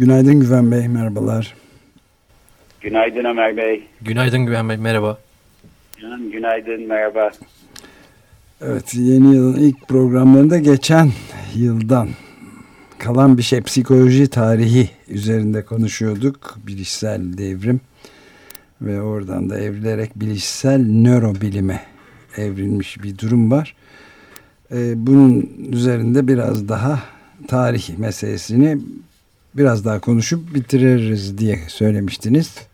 Günaydın Güven Bey, merhabalar. Günaydın Ömer Bey. Günaydın Güven Bey, merhaba. Canım, günaydın, merhaba. Evet, yeni yılın ilk programlarında geçen yıldan kalan bir şey psikoloji tarihi üzerinde konuşuyorduk. Bilişsel devrim ve oradan da evrilerek bilişsel nörobilime evrilmiş bir durum var. Ee, bunun üzerinde biraz daha tarih meselesini biraz daha konuşup bitiririz diye söylemiştiniz.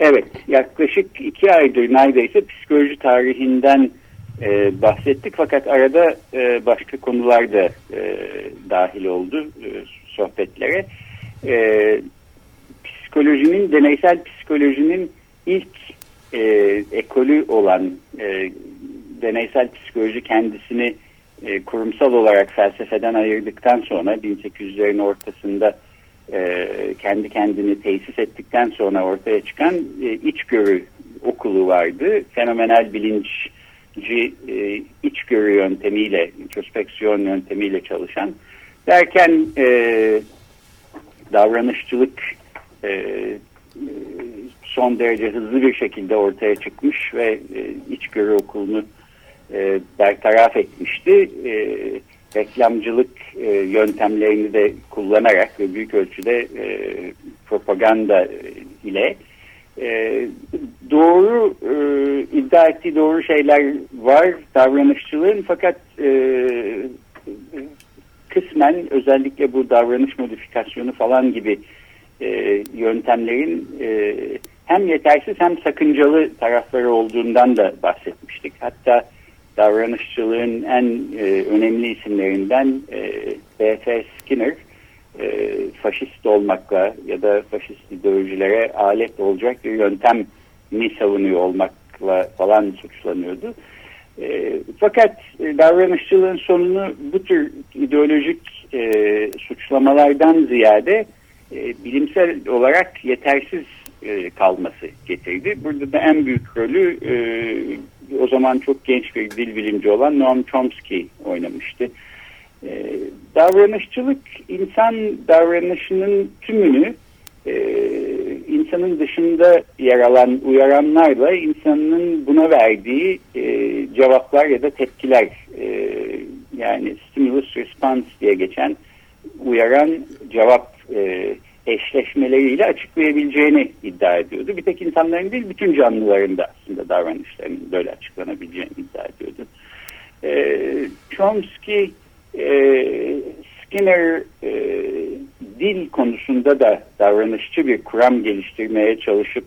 Evet, yaklaşık iki aydır neredeyse psikoloji tarihinden e, bahsettik. Fakat arada e, başka konular da e, dahil oldu e, sohbetlere. E, psikolojinin, deneysel psikolojinin ilk e, ekolü olan e, deneysel psikoloji kendisini e, kurumsal olarak felsefeden ayırdıktan sonra 1800'lerin ortasında e, kendi kendini tesis ettikten sonra ortaya çıkan e, içgörü okulu vardı. Fenomenal bilinçci e, içgörü yöntemiyle, introspeksiyon yöntemiyle çalışan. Derken e, davranışçılık e, son derece hızlı bir şekilde ortaya çıkmış ve e, içgörü okulunu e, bertaraf etmişti. E, reklamcılık e, yöntemlerini de kullanarak ve büyük ölçüde e, propaganda ile e, doğru e, iddia ettiği doğru şeyler var davranışçılığın fakat e, kısmen özellikle bu davranış modifikasyonu falan gibi e, yöntemlerin e, hem yetersiz hem sakıncalı tarafları olduğundan da bahsetmiştik. Hatta davranışçılığın en e, önemli isimlerinden e, B.F. Skinner e, faşist olmakla ya da faşist ideolojilere alet olacak bir yöntem mi savunuyor olmakla falan suçlanıyordu. E, fakat e, davranışçılığın sonunu bu tür ideolojik e, suçlamalardan ziyade e, bilimsel olarak yetersiz e, kalması getirdi. Burada da en büyük rolü e, o zaman çok genç bir dil bilimci olan Noam Chomsky oynamıştı. E, davranışçılık insan davranışının tümünü e, insanın dışında yer alan uyaranlarla insanın buna verdiği e, cevaplar ya da tepkiler e, yani stimulus response diye geçen uyaran cevap e, eşleşmeleriyle açıklayabileceğini iddia ediyordu. Bir tek insanların değil bütün canlıların da aslında davranışlarının böyle açıklanabileceğini iddia ediyordu. E, Chomsky e, Skinner e, dil konusunda da davranışçı bir kuram geliştirmeye çalışıp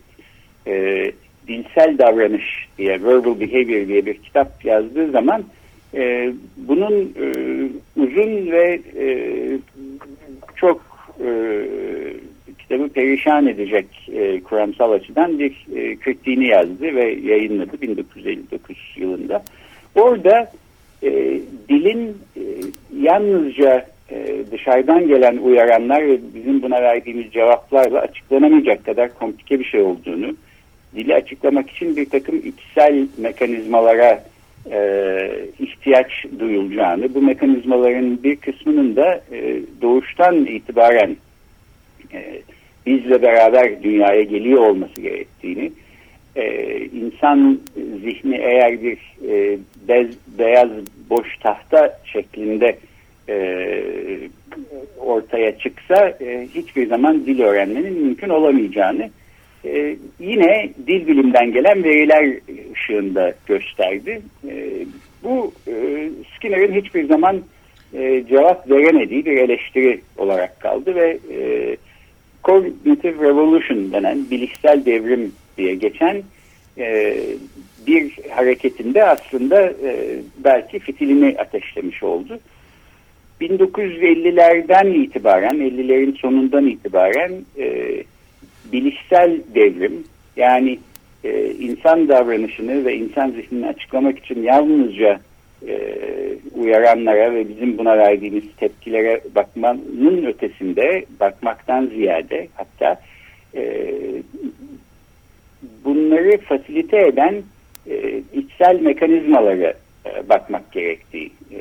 e, dilsel davranış diye Verbal Behavior diye bir kitap yazdığı zaman e, bunun e, uzun ve e, çok e, kitabı perişan edecek e, kuramsal açıdan bir e, kritiğini yazdı ve yayınladı 1959 yılında. Orada e, dilin e, yalnızca e, dışarıdan gelen uyaranlar ve bizim buna verdiğimiz cevaplarla açıklanamayacak kadar komplike bir şey olduğunu, dili açıklamak için bir takım içsel mekanizmalara e, ihtiyaç duyulacağını, bu mekanizmaların bir kısmının da e, doğuştan itibaren e, bizle beraber dünyaya geliyor olması gerektiğini, e, insan zihni eğer bir e, bez, beyaz boş tahta şeklinde e, ortaya çıksa e, hiçbir zaman dil öğrenmenin mümkün olamayacağını e, yine dil bilimden gelen veriler ışığında gösterdi. E, bu e, Skinner'ın hiçbir zaman e, cevap veremediği bir eleştiri olarak kaldı ve e, Cognitive Revolution denen bilişsel devrim diye geçen e, bir hareketinde aslında e, belki fitilini ateşlemiş oldu. 1950'lerden itibaren, 50'lerin sonundan itibaren e, bilişsel devrim yani e, insan davranışını ve insan zihnini açıklamak için yalnızca e, uyaranlara ve bizim buna verdiğimiz tepkilere bakmanın ötesinde bakmaktan ziyade hatta e, bunları fasilite eden e, içsel mekanizmalara e, bakmak gerektiği e,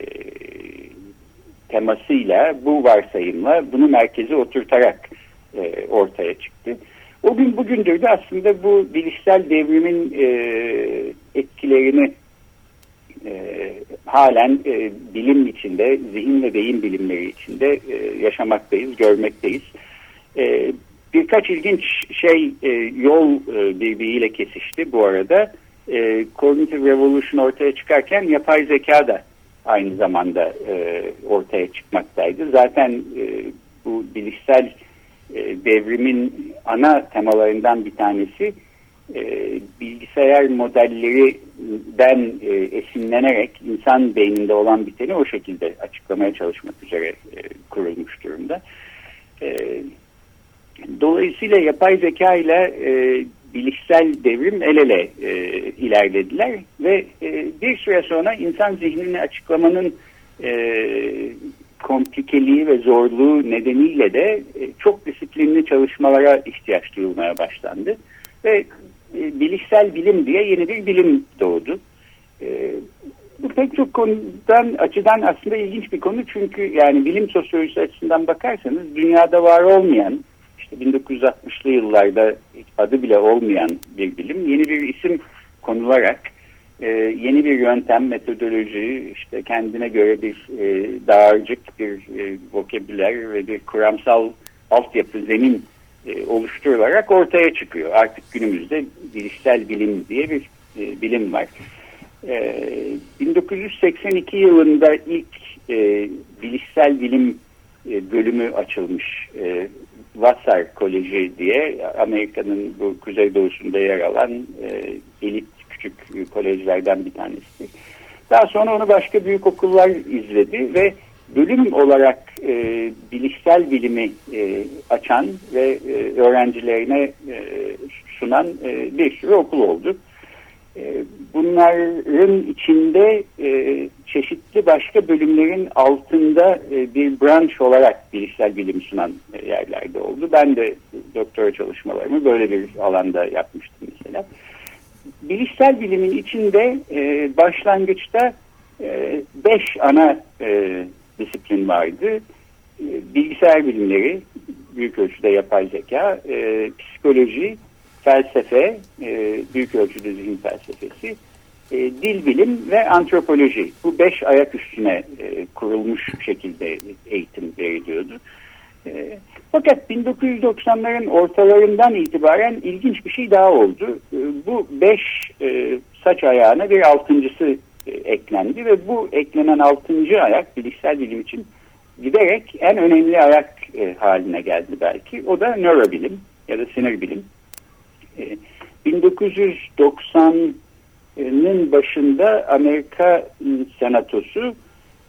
temasıyla bu varsayımla bunu merkeze oturtarak e, ortaya çıktı. O gün bugündür de aslında bu bilişsel devrimin e, etkilerini e, halen e, bilim içinde, zihin ve beyin bilimleri içinde e, yaşamaktayız, görmekteyiz. E, birkaç ilginç şey e, yol e, birbiriyle kesişti bu arada. E, Cognitive Revolution ortaya çıkarken yapay zeka da aynı zamanda e, ortaya çıkmaktaydı. Zaten e, bu bilişsel e, devrimin ana temalarından bir tanesi e, bilgisayar modellerinden e, esinlenerek insan beyninde olan biteni o şekilde açıklamaya çalışmak üzere e, kurulmuş durumda. E, dolayısıyla yapay zeka ile e, bilişsel devrim el ele e, ilerlediler ve e, bir süre sonra insan zihnini açıklamanın e, komplikeliği ve zorluğu nedeniyle de e, çok disiplinli çalışmalara ihtiyaç duyulmaya başlandı. Ve e, bilişsel bilim diye yeni bir bilim doğdu. E, bu pek çok konudan açıdan aslında ilginç bir konu çünkü yani bilim sosyolojisi açısından bakarsanız dünyada var olmayan işte 1960'lı yıllarda adı bile olmayan bir bilim yeni bir isim konularak e, yeni bir yöntem, metodoloji, işte kendine göre bir e, dağarcık, bir e, vokabüler ve bir kuramsal altyapı zemin e, oluşturularak ortaya çıkıyor. Artık günümüzde bilişsel bilim diye bir e, bilim var. E, 1982 yılında ilk e, bilişsel bilim e, bölümü açılmış. E, Vassar Koleji diye Amerika'nın bu kuzeydoğusunda yer alan e, elit küçük kolejlerden bir tanesi. Daha sonra onu başka büyük okullar izledi ve bölüm olarak e, bilişsel bilimi e, açan ve e, öğrencilerine e, sunan e, bir sürü okul oldu. E, bunların içinde e, çeşitli başka bölümlerin altında e, bir branş olarak bilişsel bilim sunan e, yerlerde oldu. Ben de doktora çalışmalarımı böyle bir alanda yapmıştım mesela bilişsel bilimin içinde e, başlangıçta e, beş ana e, disiplin vardı. E, bilgisayar bilimleri, büyük ölçüde yapay zeka, e, psikoloji, felsefe, e, büyük ölçüde zihin felsefesi, e, dil bilim ve antropoloji. Bu beş ayak üstüne kurulmuş şekilde eğitim veriliyordu. Fakat 1990'ların ortalarından itibaren ilginç bir şey daha oldu. Bu beş saç ayağına bir altıncısı eklendi ve bu eklenen altıncı ayak bilişsel bilim için giderek en önemli ayak e, haline geldi belki. O da nörobilim ya da sinir bilim. E, 1990'ın başında Amerika Senatosu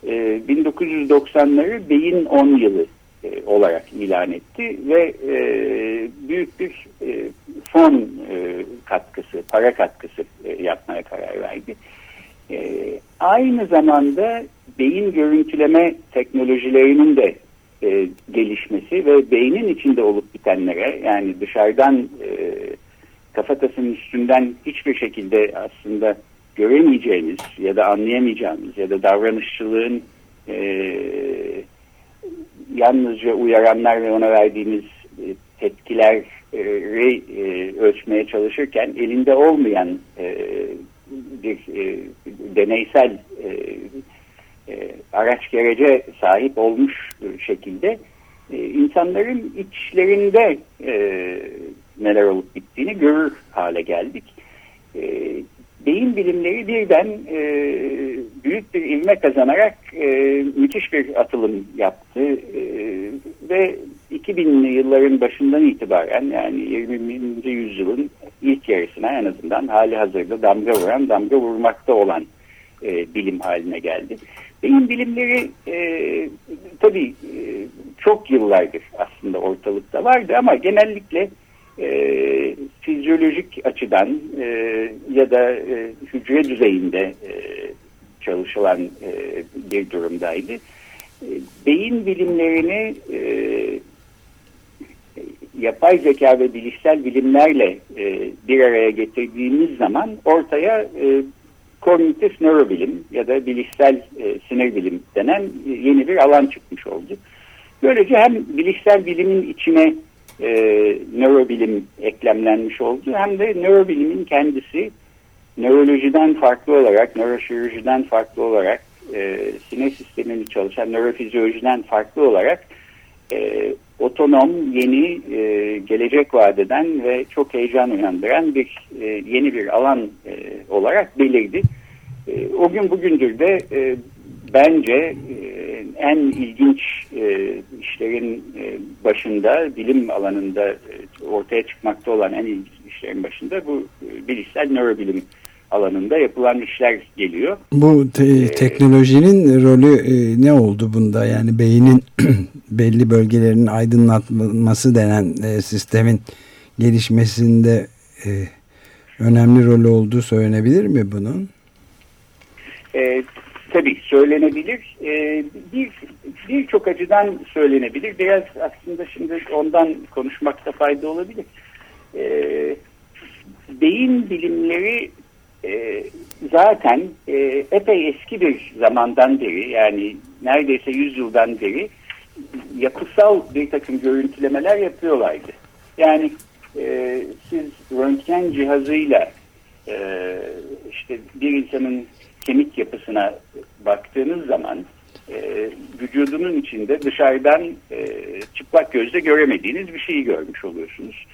e, 1990'ları beyin 10 yılı e, olarak ilan etti ve e, büyük bir e, fon e, katkısı, para katkısı e, yapmaya karar verdi. Aynı zamanda beyin görüntüleme teknolojilerinin de e, gelişmesi ve beynin içinde olup bitenlere yani dışarıdan e, kafatasının üstünden hiçbir şekilde aslında göremeyeceğimiz ya da anlayamayacağımız ya da davranışçılığın e, yalnızca uyaranlar ve ona verdiğimiz e, tepkileri e, ölçmeye çalışırken elinde olmayan e, bir e, deneysel e, e, araç gerece sahip olmuş şekilde e, insanların içlerinde e, neler olup bittiğini görür hale geldik. E, beyin bilimleri birden e, büyük bir ilme kazanarak e, müthiş bir atılım yaptı e, ve 2000'li yılların başından itibaren yani 20. yüzyılın ilk yarısına en azından hali hazırda damga vuran, damga vurmakta olan e, bilim haline geldi. Beyin bilimleri e, tabii e, çok yıllardır aslında ortalıkta vardı ama genellikle e, fizyolojik açıdan e, ya da e, hücre düzeyinde e, çalışılan e, bir durumdaydı. E, beyin bilimlerini e, yapay zeka ve bilişsel bilimlerle e, bir araya getirdiğimiz zaman ortaya e, kognitif nörobilim ya da bilişsel e, sinir bilim denen e, yeni bir alan çıkmış oldu. Böylece hem bilişsel bilimin içine e, nörobilim eklemlenmiş oldu hem de nörobilimin kendisi nörolojiden farklı olarak, nöroşirurjiden farklı olarak, e, sinir sistemini çalışan nörofizyolojiden farklı olarak e, otonom, yeni, e, gelecek vadeden ve çok heyecan uyandıran bir e, yeni bir alan e, olarak belirdi. E, o gün bugündür de e, bence e, en ilginç e, işlerin e, başında, bilim alanında e, ortaya çıkmakta olan en ilginç işlerin başında bu e, bilişsel nörobilim alanında yapılan işler geliyor. Bu te ee, teknolojinin rolü e, ne oldu bunda? Yani beynin belli bölgelerinin aydınlatması denen e, sistemin gelişmesinde e, önemli rolü olduğu söylenebilir mi bunun? E, tabii söylenebilir. E, bir birçok açıdan söylenebilir. Biraz aslında şimdi ondan konuşmakta fayda olabilir. E, beyin bilimleri e, zaten e, epey eski bir zamandan beri yani neredeyse 100 yıldan beri yapısal bir takım görüntülemeler yapıyorlardı. Yani e, siz röntgen cihazıyla e, işte bir insanın kemik yapısına baktığınız zaman e, vücudunun içinde dışarıdan e, çıplak gözle göremediğiniz bir şeyi görmüş oluyorsunuz.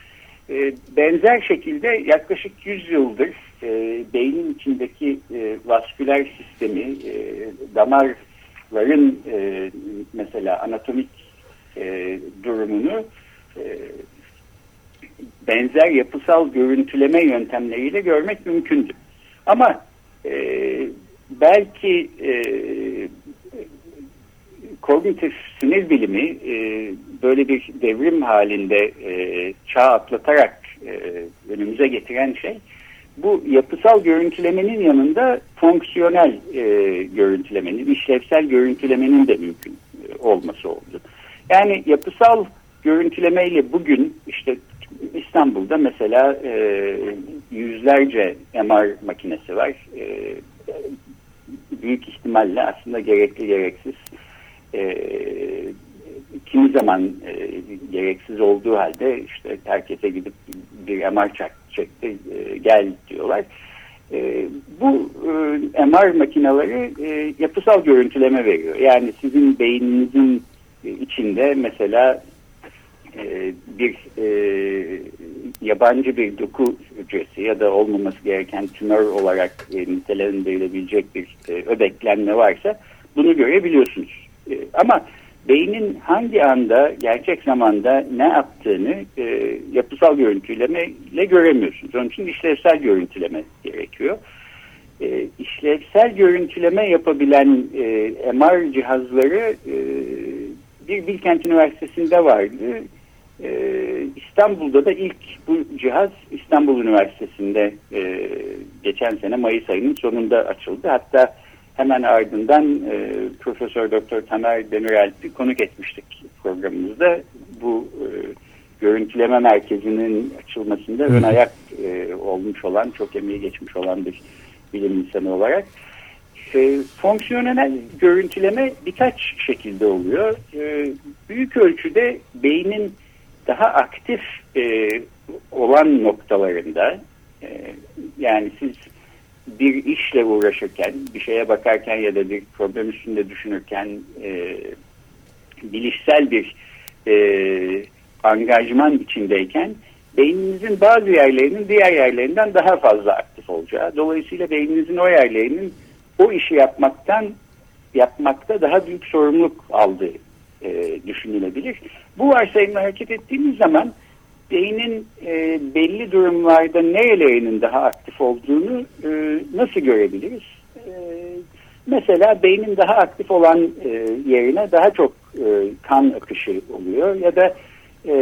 E, benzer şekilde yaklaşık 100 yıldır e, beynin içindeki e, vasküler sistemi, e, damarların e, mesela anatomik e, durumunu e, benzer yapısal görüntüleme yöntemleriyle görmek mümkündü. Ama e, belki e, kognitif sinir bilimi e, böyle bir devrim halinde e, çağ atlatarak e, önümüze getiren şey bu yapısal görüntülemenin yanında fonksiyonel e, görüntülemenin, işlevsel görüntülemenin de mümkün e, olması oldu. Yani yapısal görüntülemeyle bugün işte İstanbul'da mesela e, yüzlerce MR makinesi var. E, büyük ihtimalle aslında gerekli gereksiz e, kimi zaman e, gereksiz olduğu halde işte herkese gidip bir MR çak, çekti e, gel diyorlar. E, bu e, MR makineleri e, yapısal görüntüleme veriyor. Yani sizin beyninizin içinde mesela e, bir e, yabancı bir doku hücresi ya da olmaması gereken tümör olarak e, nitelendirilebilecek bir e, öbeklenme varsa bunu görebiliyorsunuz. E, ama beynin hangi anda gerçek zamanda ne yaptığını e, yapısal görüntülemeyle göremiyorsunuz. Onun için işlevsel görüntüleme gerekiyor. E, işlevsel görüntüleme yapabilen e, MR cihazları e, bir Bilkent Üniversitesi'nde vardı. E, İstanbul'da da ilk bu cihaz İstanbul Üniversitesi'nde e, geçen sene Mayıs ayının sonunda açıldı. Hatta Hemen ardından e, Profesör Doktor Tamer Demirelp'i konuk etmiştik programımızda. Bu e, görüntüleme merkezinin açılmasında ön ayak e, olmuş olan, çok emeği geçmiş olan bir bilim insanı olarak. E, fonksiyonel görüntüleme birkaç şekilde oluyor. E, büyük ölçüde beynin daha aktif e, olan noktalarında e, yani siz bir işle uğraşırken, bir şeye bakarken ya da bir problem üstünde düşünürken e, bilişsel bir e, angajman içindeyken beyninizin bazı yerlerinin diğer yerlerinden daha fazla aktif olacağı. Dolayısıyla beyninizin o yerlerinin o işi yapmaktan yapmakta daha büyük sorumluluk aldığı e, düşünülebilir. Bu varsayımla hareket ettiğimiz zaman beynin e, belli durumlarda nerelerinin daha aktif olduğunu e, nasıl görebiliriz? E, mesela beynin daha aktif olan e, yerine daha çok e, kan akışı oluyor ya da e,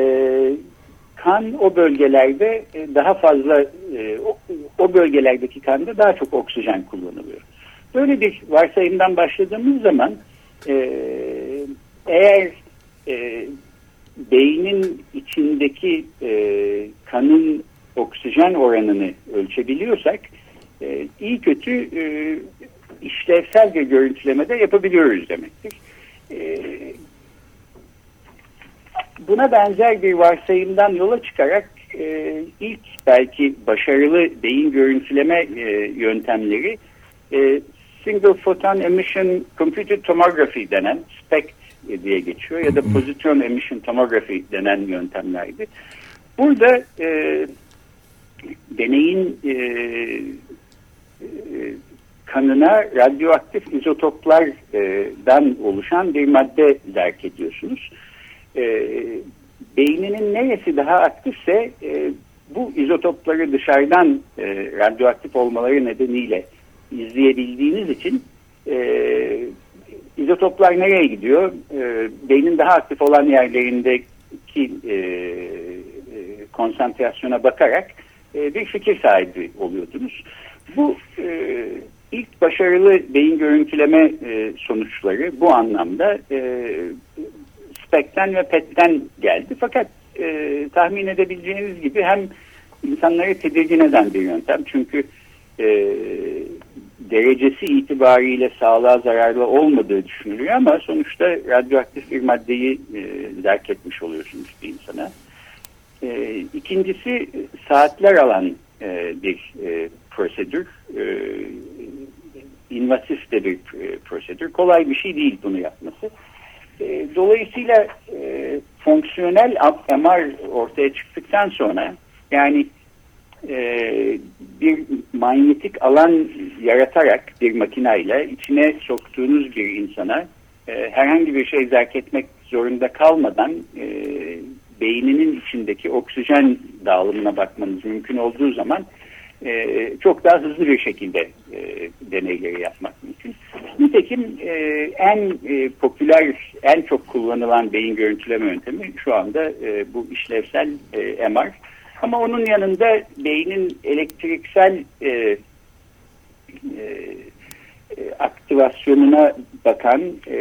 kan o bölgelerde e, daha fazla e, o, o bölgelerdeki kanda daha çok oksijen kullanılıyor. Böyle bir varsayımdan başladığımız zaman e, eğer e, beynin içindeki e, kanın oksijen oranını ölçebiliyorsak e, iyi kötü e, işlevsel bir görüntülemede yapabiliyoruz demektir. E, buna benzer bir varsayımdan yola çıkarak e, ilk belki başarılı beyin görüntüleme e, yöntemleri e, Single Photon Emission Computed Tomography denen SPECT diye geçiyor ya da Positron Emission Tomography denen yöntemlerdi. Burada e, deneyin e, e, kanına radyoaktif izotoplardan oluşan bir madde derk ediyorsunuz. E, beyninin neresi daha aktifse e, bu izotopları dışarıdan e, radyoaktif olmaları nedeniyle izleyebildiğiniz için e, izotoplar nereye gidiyor? E, beynin daha aktif olan yerlerindeki e, e, konsantrasyona bakarak e, bir fikir sahibi oluyordunuz. Bu e, ilk başarılı beyin görüntüleme e, sonuçları bu anlamda e, SPEC'ten ve PET'ten geldi. Fakat e, tahmin edebileceğiniz gibi hem insanları tedirgin eden bir yöntem. Çünkü e, derecesi itibariyle sağlığa zararlı olmadığı düşünülüyor ama sonuçta radyoaktif bir maddeyi e, zerk etmiş oluyorsunuz bir insana. E, ikincisi saatler alan e, bir e, prosedür. E, invasif de bir e, prosedür. Kolay bir şey değil bunu yapması. E, dolayısıyla e, fonksiyonel MR ortaya çıktıktan sonra yani e, bir manyetik alan yaratarak bir makinayla içine soktuğunuz bir insana e, herhangi bir şey zerk etmek zorunda kalmadan e, beyninin içindeki oksijen dağılımına bakmanız mümkün olduğu zaman e, çok daha hızlı bir şekilde e, deneyleri yapmak mümkün. Nitekim e, en e, popüler, en çok kullanılan beyin görüntüleme yöntemi şu anda e, bu işlevsel e, MR. Ama onun yanında beynin elektriksel e, e, e aktivasyonuna bakan e,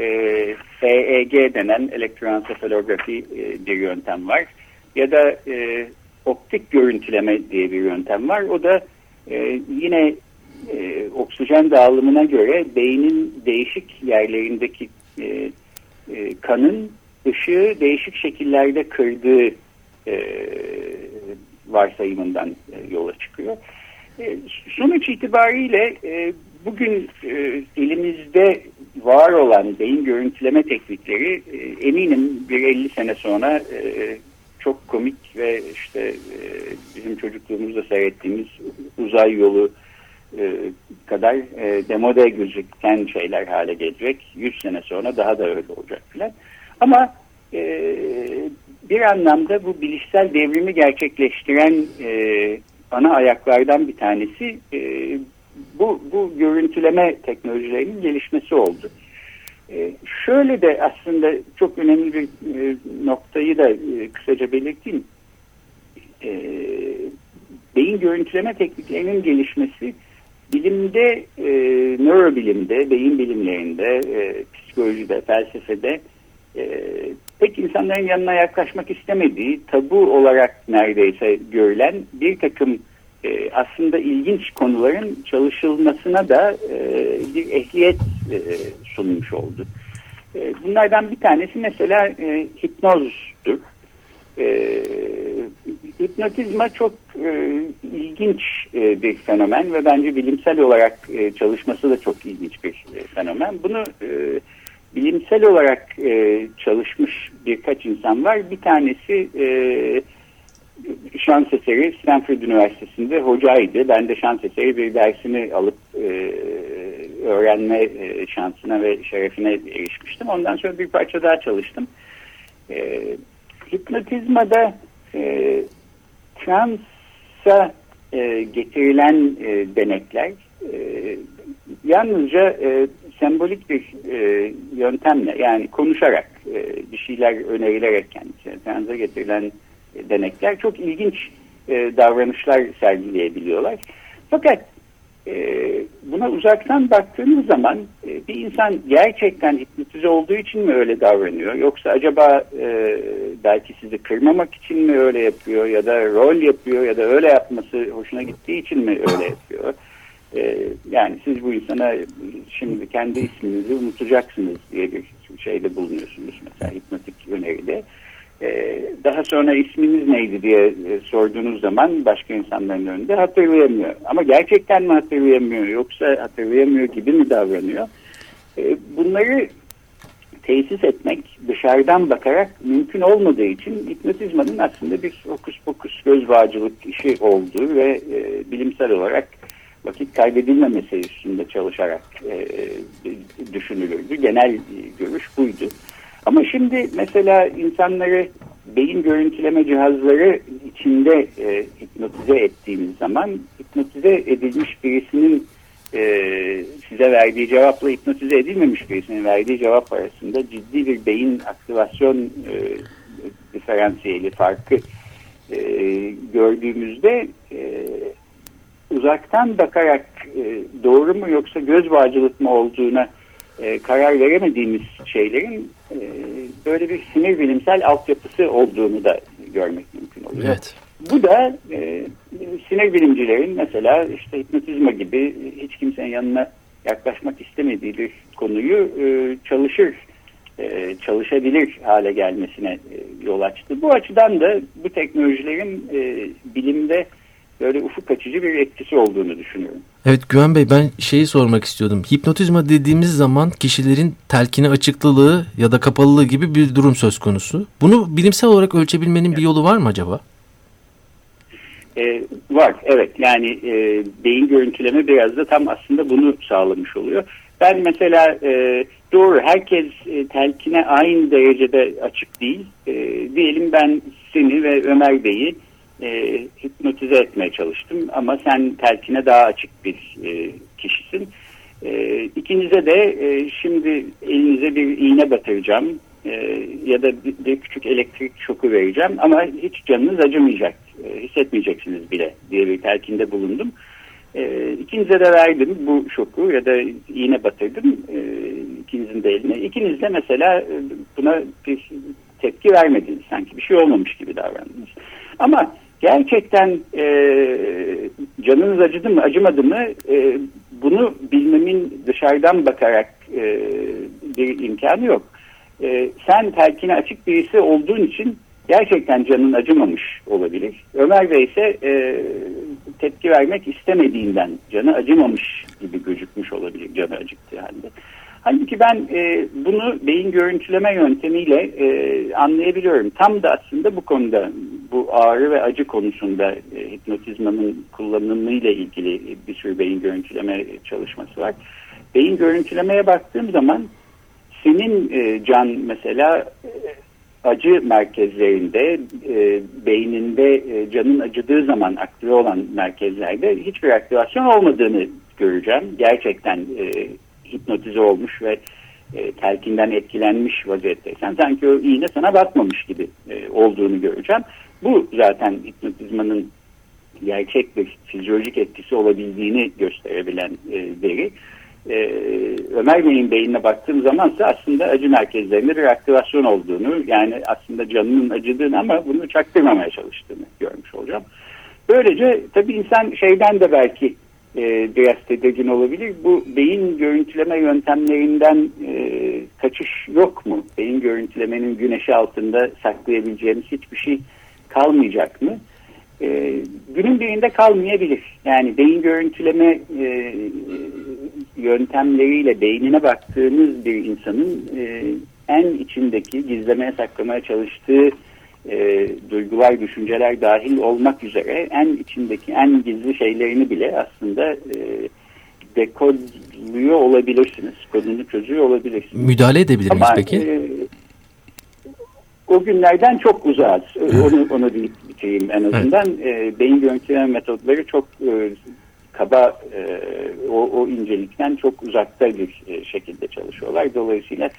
EEG denen elektroensefalografi e, bir yöntem var. Ya da e, optik görüntüleme diye bir yöntem var. O da e, yine e, oksijen dağılımına göre beynin değişik yerlerindeki e, e, kanın ışığı değişik şekillerde kırdığı e, varsayımından e, yola çıkıyor. E, sonuç itibariyle e, bugün e, elimizde var olan beyin görüntüleme teknikleri e, eminim bir 50 sene sonra e, çok komik ve işte e, bizim çocukluğumuzda seyrettiğimiz uzay yolu e, kadar e, demode gözüken şeyler hale gelecek. 100 sene sonra daha da öyle olacak filan. Ama e, bir anlamda bu bilişsel devrimi gerçekleştiren e, ana ayaklardan bir tanesi e, bu, bu görüntüleme teknolojilerinin gelişmesi oldu. E, şöyle de aslında çok önemli bir e, noktayı da e, kısaca belirteyim. E, beyin görüntüleme tekniklerinin gelişmesi bilimde, e, nörobilimde, beyin bilimlerinde, e, psikolojide, felsefede e, pek insanların yanına yaklaşmak istemediği, tabu olarak neredeyse görülen bir takım e, aslında ilginç konuların çalışılmasına da e, bir ehliyet e, sunmuş oldu. E, bunlardan bir tanesi mesela e, hipnozdur. E, hipnotizma çok e, ilginç e, bir fenomen ve bence bilimsel olarak e, çalışması da çok ilginç bir e, fenomen. Bunu e, bilimsel olarak e, çalışmış birkaç insan var. Bir tanesi e, şans eseri Stanford Üniversitesi'nde hocaydı. Ben de şans eseri bir dersini alıp e, öğrenme e, şansına ve şerefine erişmiştim. Ondan sonra bir parça daha çalıştım. E, hipnotizmada e, transa e, getirilen e, denekler e, yalnızca e, sembolik bir e, yöntemle yani konuşarak e, bir şeyler önerilerek kendisine getirilen e, denekler çok ilginç e, davranışlar sergileyebiliyorlar. Fakat e, buna uzaktan baktığınız zaman e, bir insan gerçekten hipnotize olduğu için mi öyle davranıyor? Yoksa acaba e, belki sizi kırmamak için mi öyle yapıyor ya da rol yapıyor ya da öyle yapması hoşuna gittiği için mi öyle yapıyor? E, yani siz bu insana şimdi kendi isminizi unutacaksınız diye bir şeyde bulunuyorsunuz mesela hipnotik öneride. Ee, daha sonra isminiz neydi diye e, sorduğunuz zaman başka insanların önünde hatırlayamıyor. Ama gerçekten mi hatırlayamıyor yoksa hatırlayamıyor gibi mi davranıyor? Ee, bunları tesis etmek dışarıdan bakarak mümkün olmadığı için hipnotizmanın aslında bir hokus pokus göz bağcılık işi olduğu ve e, bilimsel olarak vakit kaybedilmemesi üstünde çalışarak e, düşünülürdü. Genel görüş buydu. Ama şimdi mesela insanları beyin görüntüleme cihazları içinde e, hipnotize ettiğimiz zaman hipnotize edilmiş birisinin e, size verdiği cevapla hipnotize edilmemiş birisinin verdiği cevap arasında ciddi bir beyin aktivasyon e, diferansiyeli farkı e, gördüğümüzde e, uzaktan bakarak e, doğru mu yoksa göz bağcılık mı olduğuna e, karar veremediğimiz şeylerin e, böyle bir sinir bilimsel altyapısı olduğunu da görmek mümkün oluyor. Evet. Bu da e, sinir bilimcilerin mesela işte hipnotizma gibi hiç kimsenin yanına yaklaşmak istemediği bir konuyu e, çalışır, e, çalışabilir hale gelmesine e, yol açtı. Bu açıdan da bu teknolojilerin e, bilimde böyle ufuk açıcı bir etkisi olduğunu düşünüyorum. Evet Güven Bey ben şeyi sormak istiyordum. Hipnotizma dediğimiz zaman kişilerin telkine açıklılığı ya da kapalılığı gibi bir durum söz konusu. Bunu bilimsel olarak ölçebilmenin bir yolu var mı acaba? Ee, var evet yani e, beyin görüntüleme biraz da tam aslında bunu sağlamış oluyor. Ben mesela e, doğru herkes e, telkine aynı derecede açık değil. E, diyelim ben seni ve Ömer Bey'i e, hipnotize etmeye çalıştım ama sen telkine daha açık bir e, kişisin. E, ikinize de e, şimdi elinize bir iğne batıracağım e, ya da bir, bir küçük elektrik şoku vereceğim ama hiç canınız acımayacak, e, hissetmeyeceksiniz bile diye bir telkinde bulundum. E, ikinize de verdim bu şoku ya da iğne batırdım e, ikinizin de eline. İkiniz de mesela e, buna bir tepki vermediniz. Sanki bir şey olmamış gibi davrandınız. Ama gerçekten e, canınız acıdı mı acımadı mı e, bunu bilmemin dışarıdan bakarak e, bir imkanı yok. E, sen telkine açık birisi olduğun için gerçekten canın acımamış olabilir. Ömer Bey ise e, tepki vermek istemediğinden canı acımamış gibi gözükmüş olabilir canı acıktığı halde. Halbuki ben e, bunu beyin görüntüleme yöntemiyle e, anlayabiliyorum. Tam da aslında bu konuda bu ağrı ve acı konusunda e, hipnotizmanın kullanımıyla ilgili bir sürü beyin görüntüleme çalışması var. Beyin görüntülemeye baktığım zaman senin e, can mesela e, acı merkezlerinde e, beyninde e, canın acıdığı zaman aktive olan merkezlerde hiçbir aktivasyon olmadığını göreceğim. Gerçekten e, hipnotize olmuş ve e, telkinden etkilenmiş vaziyetteysen sanki o iğne sana batmamış gibi e, olduğunu göreceğim. Bu zaten hipnotizmanın gerçek bir fizyolojik etkisi olabildiğini gösterebilen e, veri. E, Ömer Bey'in beynine baktığım zaman ise aslında acı merkezlerinde bir aktivasyon olduğunu yani aslında canının acıdığını ama bunu çaktırmamaya çalıştığını görmüş olacağım. Böylece tabii insan şeyden de belki e, biraz tedirgin olabilir. Bu beyin görüntüleme yöntemlerinden e, kaçış yok mu? Beyin görüntülemenin güneşi altında saklayabileceğimiz hiçbir şey kalmayacak mı? E, günün birinde kalmayabilir. Yani beyin görüntüleme e, yöntemleriyle beynine baktığınız bir insanın e, en içindeki gizlemeye saklamaya çalıştığı e, duygular, düşünceler dahil olmak üzere en içindeki en gizli şeylerini bile aslında e, dekodluyor olabilirsiniz. Kodunu çözüyor olabilirsiniz. Müdahale edebilir miyiz Ama, peki? E, o günlerden çok uzağız. Onu, onu deyip bitireyim en azından. E, beyin görüntüleme metodları çok e, kaba e, o, o incelikten çok uzakta bir e, şekilde çalışıyorlar. Dolayısıyla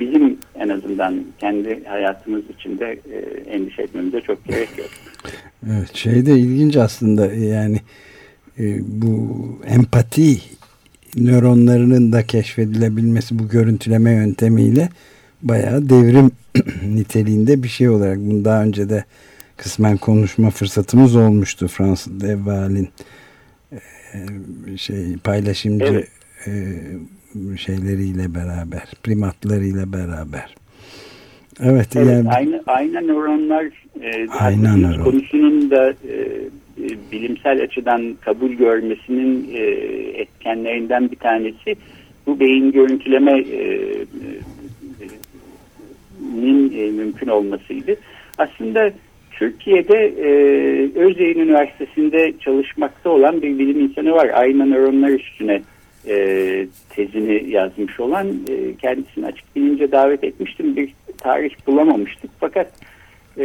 bizim en azından kendi hayatımız içinde e, endişe etmemize çok gerek yok. Evet şey de ilginç aslında yani e, bu empati nöronlarının da keşfedilebilmesi bu görüntüleme yöntemiyle bayağı devrim niteliğinde bir şey olarak bunu daha önce de kısmen konuşma fırsatımız olmuştu Fransız Deval'in e, şey paylaşımcı evet. e, şeyleriyle beraber primatlarıyla beraber evet, evet yani aynı aynı nöronlar e, aynen nöron. konusunun da e, e, bilimsel açıdan kabul görmesinin e, etkenlerinden bir tanesi bu beyin görüntüleme e, e, nin e, mümkün olmasıydı. Aslında Türkiye'de e, Özyeğin Üniversitesi'nde çalışmakta olan bir bilim insanı var. Ayna nöronlar üstüne e, tezini yazmış olan e, kendisini açık bilince davet etmiştim. Bir tarih bulamamıştık fakat e,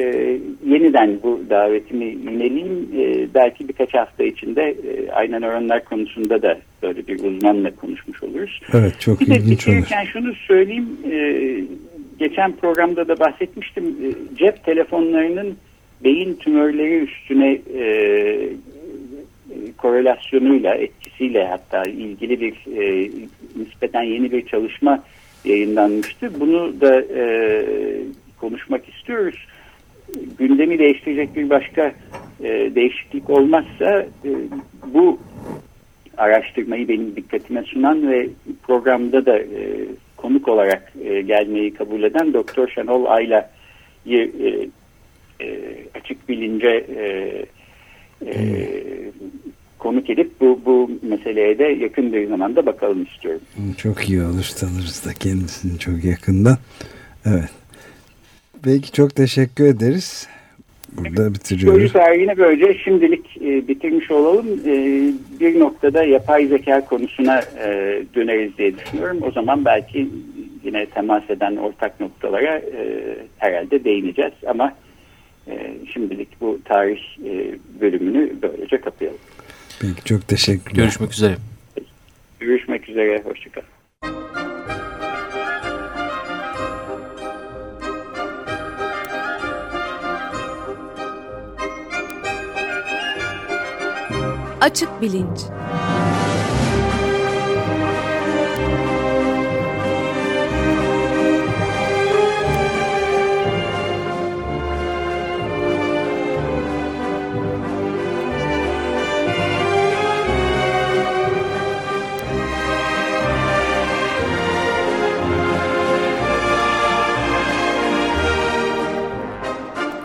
yeniden bu davetimi yöneleyim. E, belki birkaç hafta içinde e, ayna nöronlar konusunda da böyle bir uzmanla konuşmuş oluruz. Evet çok bir ilginç de, olur. şunu söyleyeyim. E, geçen programda da bahsetmiştim. E, cep telefonlarının beyin tümörleri üstüne e, korelasyonuyla, etkisiyle hatta ilgili bir e, nispeten yeni bir çalışma yayınlanmıştı. Bunu da e, konuşmak istiyoruz. Gündemi değiştirecek bir başka e, değişiklik olmazsa e, bu araştırmayı benim dikkatime sunan ve programda da e, konuk olarak e, gelmeyi kabul eden Doktor Şenol Ayla'yı e, e, açık bilince e, e, konuk edip bu, bu meseleye de yakın bir zamanda bakalım istiyorum. Çok iyi olur tanırız da kendisini çok yakından. Evet. Peki çok teşekkür ederiz. Burada bitiriyoruz. Çocuk tarihini böylece şimdilik e, bitirmiş olalım. E, bir noktada yapay zeka konusuna e, döneriz diye düşünüyorum. O zaman belki yine temas eden ortak noktalara e, herhalde değineceğiz. Ama e, şimdilik bu tarih e, bölümünü böylece kapayalım. Peki çok teşekkürler. Görüşmek üzere. Görüşmek üzere. Hoşçakalın. Açık Bilinç